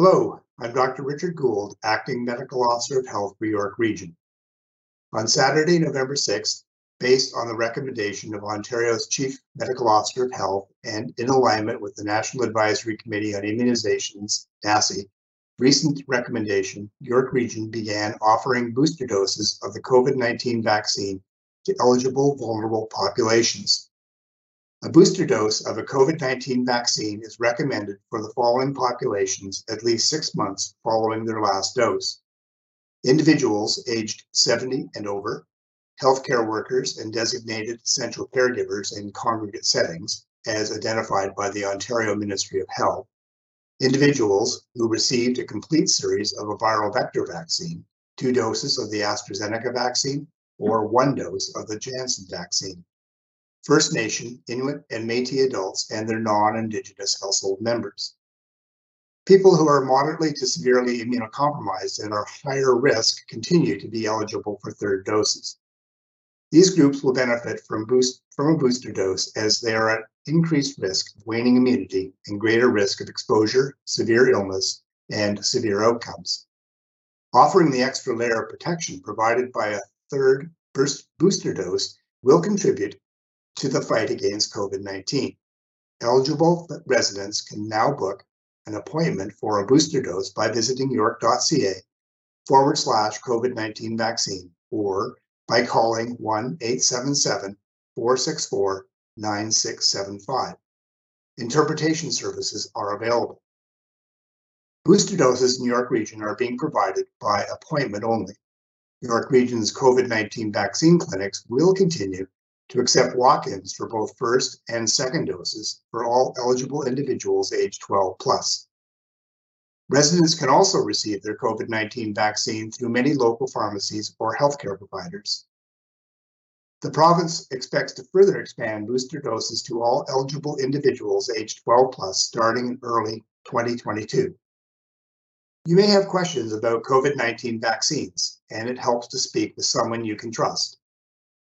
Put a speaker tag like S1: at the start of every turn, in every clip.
S1: Hello, I'm Dr. Richard Gould, Acting Medical Officer of Health for York Region. On Saturday, November 6th, based on the recommendation of Ontario's Chief Medical Officer of Health and in alignment with the National Advisory Committee on Immunizations, NACI, recent recommendation, York Region began offering booster doses of the COVID-19 vaccine to eligible vulnerable populations. A booster dose of a COVID-19 vaccine is recommended for the following populations at least six months following their last dose. Individuals aged 70 and over, healthcare workers and designated essential caregivers in congregate settings, as identified by the Ontario Ministry of Health, individuals who received a complete series of a viral vector vaccine, two doses of the AstraZeneca vaccine, or one dose of the Janssen vaccine. First Nation, Inuit, and Métis adults and their non-Indigenous household members. People who are moderately to severely immunocompromised and are higher risk continue to be eligible for third doses. These groups will benefit from, boost, from a booster dose as they are at increased risk of waning immunity and greater risk of exposure, severe illness, and severe outcomes. Offering the extra layer of protection provided by a third booster dose will contribute to the fight against COVID 19. Eligible residents can now book an appointment for a booster dose by visiting york.ca forward slash COVID 19 vaccine or by calling 1 877 464 9675. Interpretation services are available. Booster doses in York Region are being provided by appointment only. York Region's COVID 19 vaccine clinics will continue to accept walk ins for both first and second doses for all eligible individuals age 12 plus. Residents can also receive their COVID 19 vaccine through many local pharmacies or healthcare providers. The province expects to further expand booster doses to all eligible individuals aged 12 plus starting in early 2022. You may have questions about COVID 19 vaccines, and it helps to speak with someone you can trust.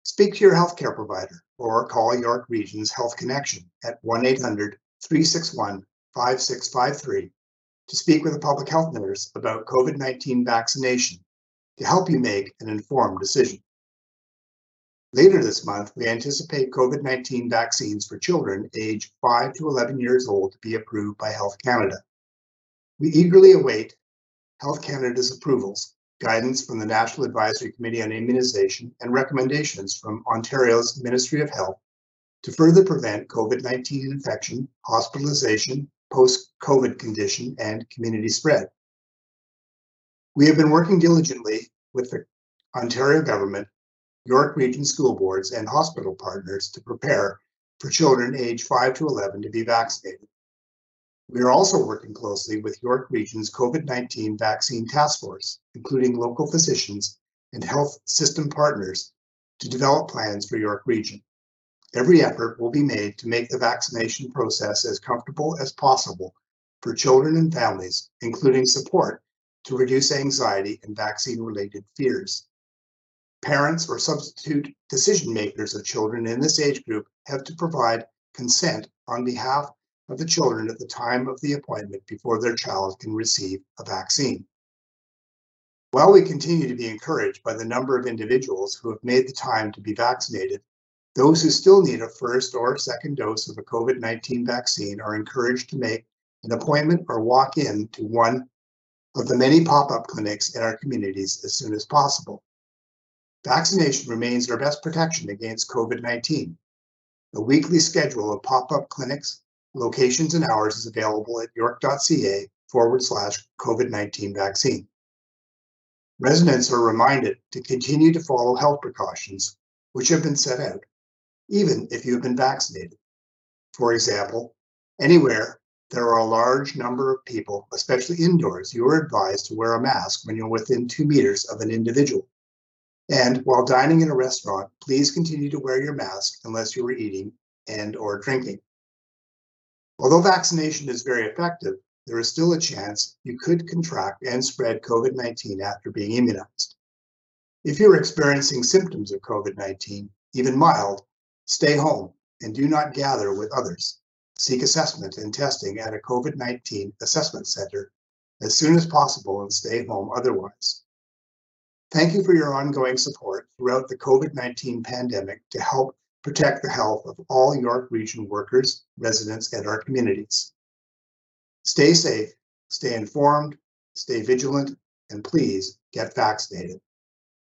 S1: Speak to your healthcare provider or call York Region's Health Connection at 1 800 361 5653 to speak with a public health nurse about COVID 19 vaccination to help you make an informed decision. Later this month, we anticipate COVID 19 vaccines for children aged 5 to 11 years old to be approved by Health Canada. We eagerly await Health Canada's approvals, guidance from the National Advisory Committee on Immunization, and recommendations from Ontario's Ministry of Health to further prevent COVID 19 infection, hospitalization, post-COVID condition and community spread. We have been working diligently with the Ontario government, York Region school boards, and hospital partners to prepare for children aged 5 to 11 to be vaccinated. We are also working closely with York Region's COVID 19 vaccine task force, including local physicians and health system partners, to develop plans for York Region. Every effort will be made to make the vaccination process as comfortable as possible for children and families, including support to reduce anxiety and vaccine related fears. Parents or substitute decision makers of children in this age group have to provide consent on behalf of the children at the time of the appointment before their child can receive a vaccine. While we continue to be encouraged by the number of individuals who have made the time to be vaccinated, those who still need a first or second dose of a COVID 19 vaccine are encouraged to make an appointment or walk in to one of the many pop up clinics in our communities as soon as possible. Vaccination remains our best protection against COVID 19. A weekly schedule of pop up clinics, locations, and hours is available at york.ca forward slash COVID 19 vaccine. Residents are reminded to continue to follow health precautions which have been set out even if you've been vaccinated. For example, anywhere there are a large number of people, especially indoors, you are advised to wear a mask when you're within two meters of an individual. And while dining in a restaurant, please continue to wear your mask unless you are eating and or drinking. Although vaccination is very effective, there is still a chance you could contract and spread COVID-19 after being immunized. If you're experiencing symptoms of COVID-19, even mild, Stay home and do not gather with others. Seek assessment and testing at a COVID 19 assessment center as soon as possible and stay home otherwise. Thank you for your ongoing support throughout the COVID-19 pandemic to help protect the health of all York Region workers, residents, and our communities. Stay safe, stay informed, stay vigilant, and please get vaccinated.